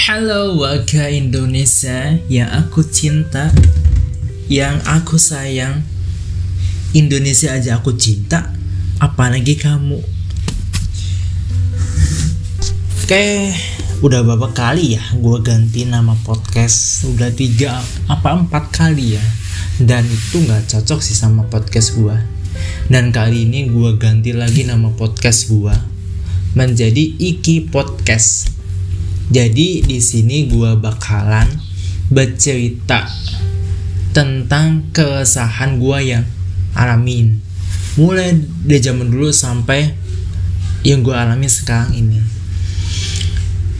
Halo warga Indonesia yang aku cinta, yang aku sayang. Indonesia aja aku cinta, apalagi kamu. Oke, udah berapa kali ya gue ganti nama podcast? Udah tiga apa empat kali ya? Dan itu nggak cocok sih sama podcast gue. Dan kali ini gue ganti lagi nama podcast gue menjadi Iki Podcast. Jadi di sini gue bakalan bercerita tentang keresahan gue yang alamin. Mulai dari zaman dulu sampai yang gue alami sekarang ini.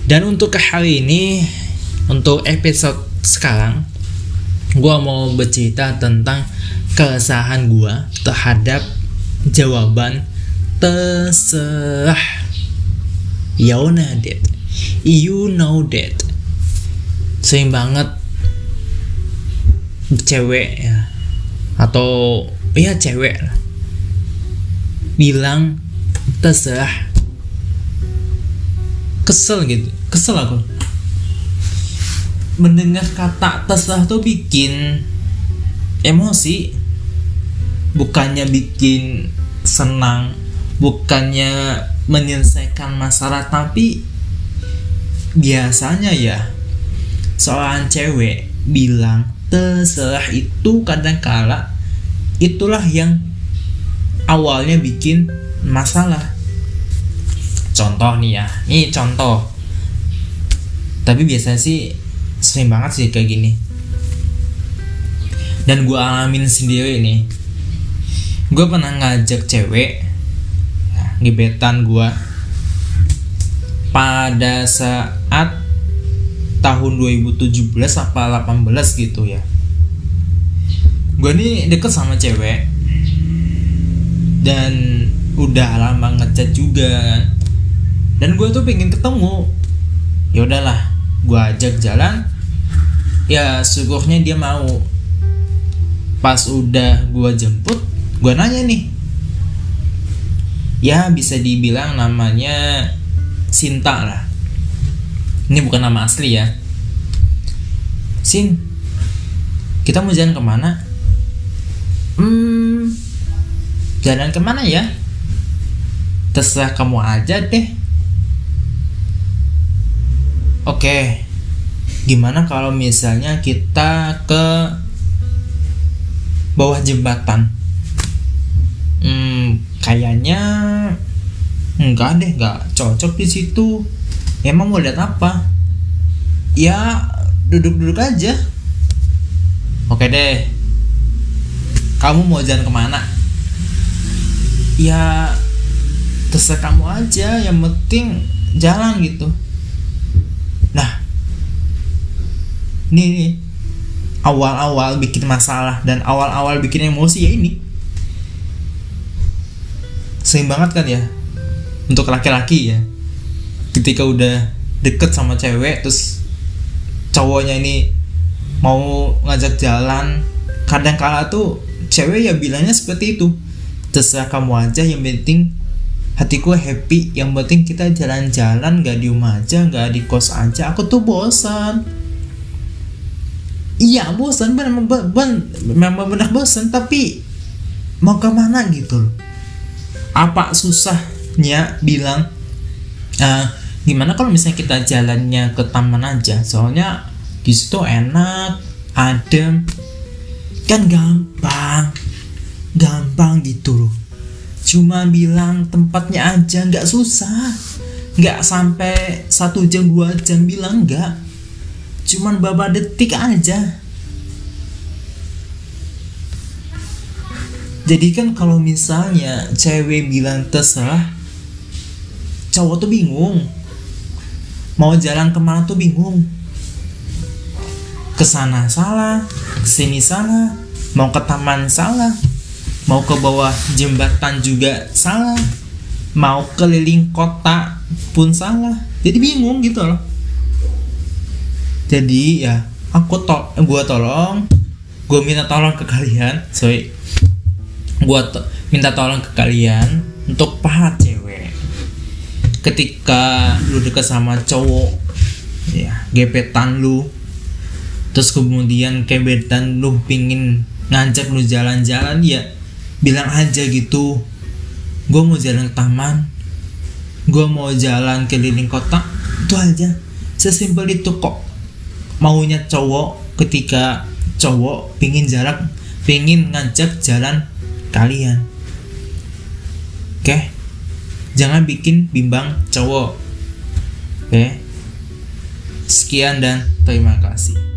Dan untuk hari ini, untuk episode sekarang, gue mau bercerita tentang keresahan gue terhadap jawaban terserah. Know that. You know that. Sering banget cewek ya. Atau ya cewek bilang terserah. Kesel gitu. Kesel aku. Mendengar kata terserah tuh bikin emosi. Bukannya bikin senang. Bukannya menyelesaikan masalah tapi biasanya ya seorang cewek bilang terserah itu kadang kala itulah yang awalnya bikin masalah. Contoh nih ya ini contoh. Tapi biasanya sih sering banget sih kayak gini. Dan gue alamin sendiri nih. Gue pernah ngajak cewek gebetan gue pada saat tahun 2017 apa 18 gitu ya. Gue nih deket sama cewek. Dan udah lama ngechat juga. Kan dan gue tuh pengen ketemu. Ya udahlah gue ajak jalan. Ya syukurnya dia mau. Pas udah gue jemput gue nanya nih. Ya bisa dibilang namanya Sinta lah ini bukan nama asli ya. Sin kita mau jalan ke mana? Hmm jalan ke mana ya? Terserah kamu aja deh. Oke gimana kalau misalnya kita ke bawah jembatan? Hmm kayaknya enggak deh enggak cocok di situ emang mau lihat apa? Ya duduk-duduk aja. Oke deh. Kamu mau jalan ke mana? Ya terserah kamu aja. Yang penting jalan gitu. Nah ini awal-awal bikin masalah dan awal-awal bikin emosi ya ini. Sering banget kan ya? Untuk laki-laki ya ketika udah deket sama cewek terus cowoknya ini mau ngajak jalan kadang kala tuh cewek ya bilangnya seperti itu terserah kamu aja yang penting hatiku happy yang penting kita jalan-jalan gak di rumah aja gak di kos aja. Aku tuh bosan. Iya bosan memang memang benar bosan tapi mau ke mana gitu apa susahnya bilang uh, gimana kalau misalnya kita jalannya ke taman aja? Soalnya di situ enak adem. Kan gampang. Gampang gitu loh. Cuma bilang tempatnya aja nggak susah. Nggak sampai satu jam dua jam bilang nggak. Cuman beberapa detik aja. Jadi kan kalau misalnya cewek bilang terserah cowok tuh bingung mau jalan ke mana tuh bingung. Ke sana salah ke sini salah mau ke taman salah mau ke bawah jembatan juga salah mau keliling kota pun salah. Jadi bingung gitu loh. Jadi ya aku to gua tolong gue minta tolong ke kalian sorry. Gue to minta tolong ke kalian untuk pahat cewek ketika lu deket sama cowok ya gebetan lu. Terus kemudian gebetan lu pingin ngajak lu jalan-jalan ya bilang aja gitu. Gue mau jalan ke taman gue mau jalan keliling kota itu aja. Sesimpel itu kok. Maunya cowok ketika cowok pingin jarak pingin ngajak jalan kalian. Oke jangan bikin bimbang cowok. Oke? Sekian dan terima kasih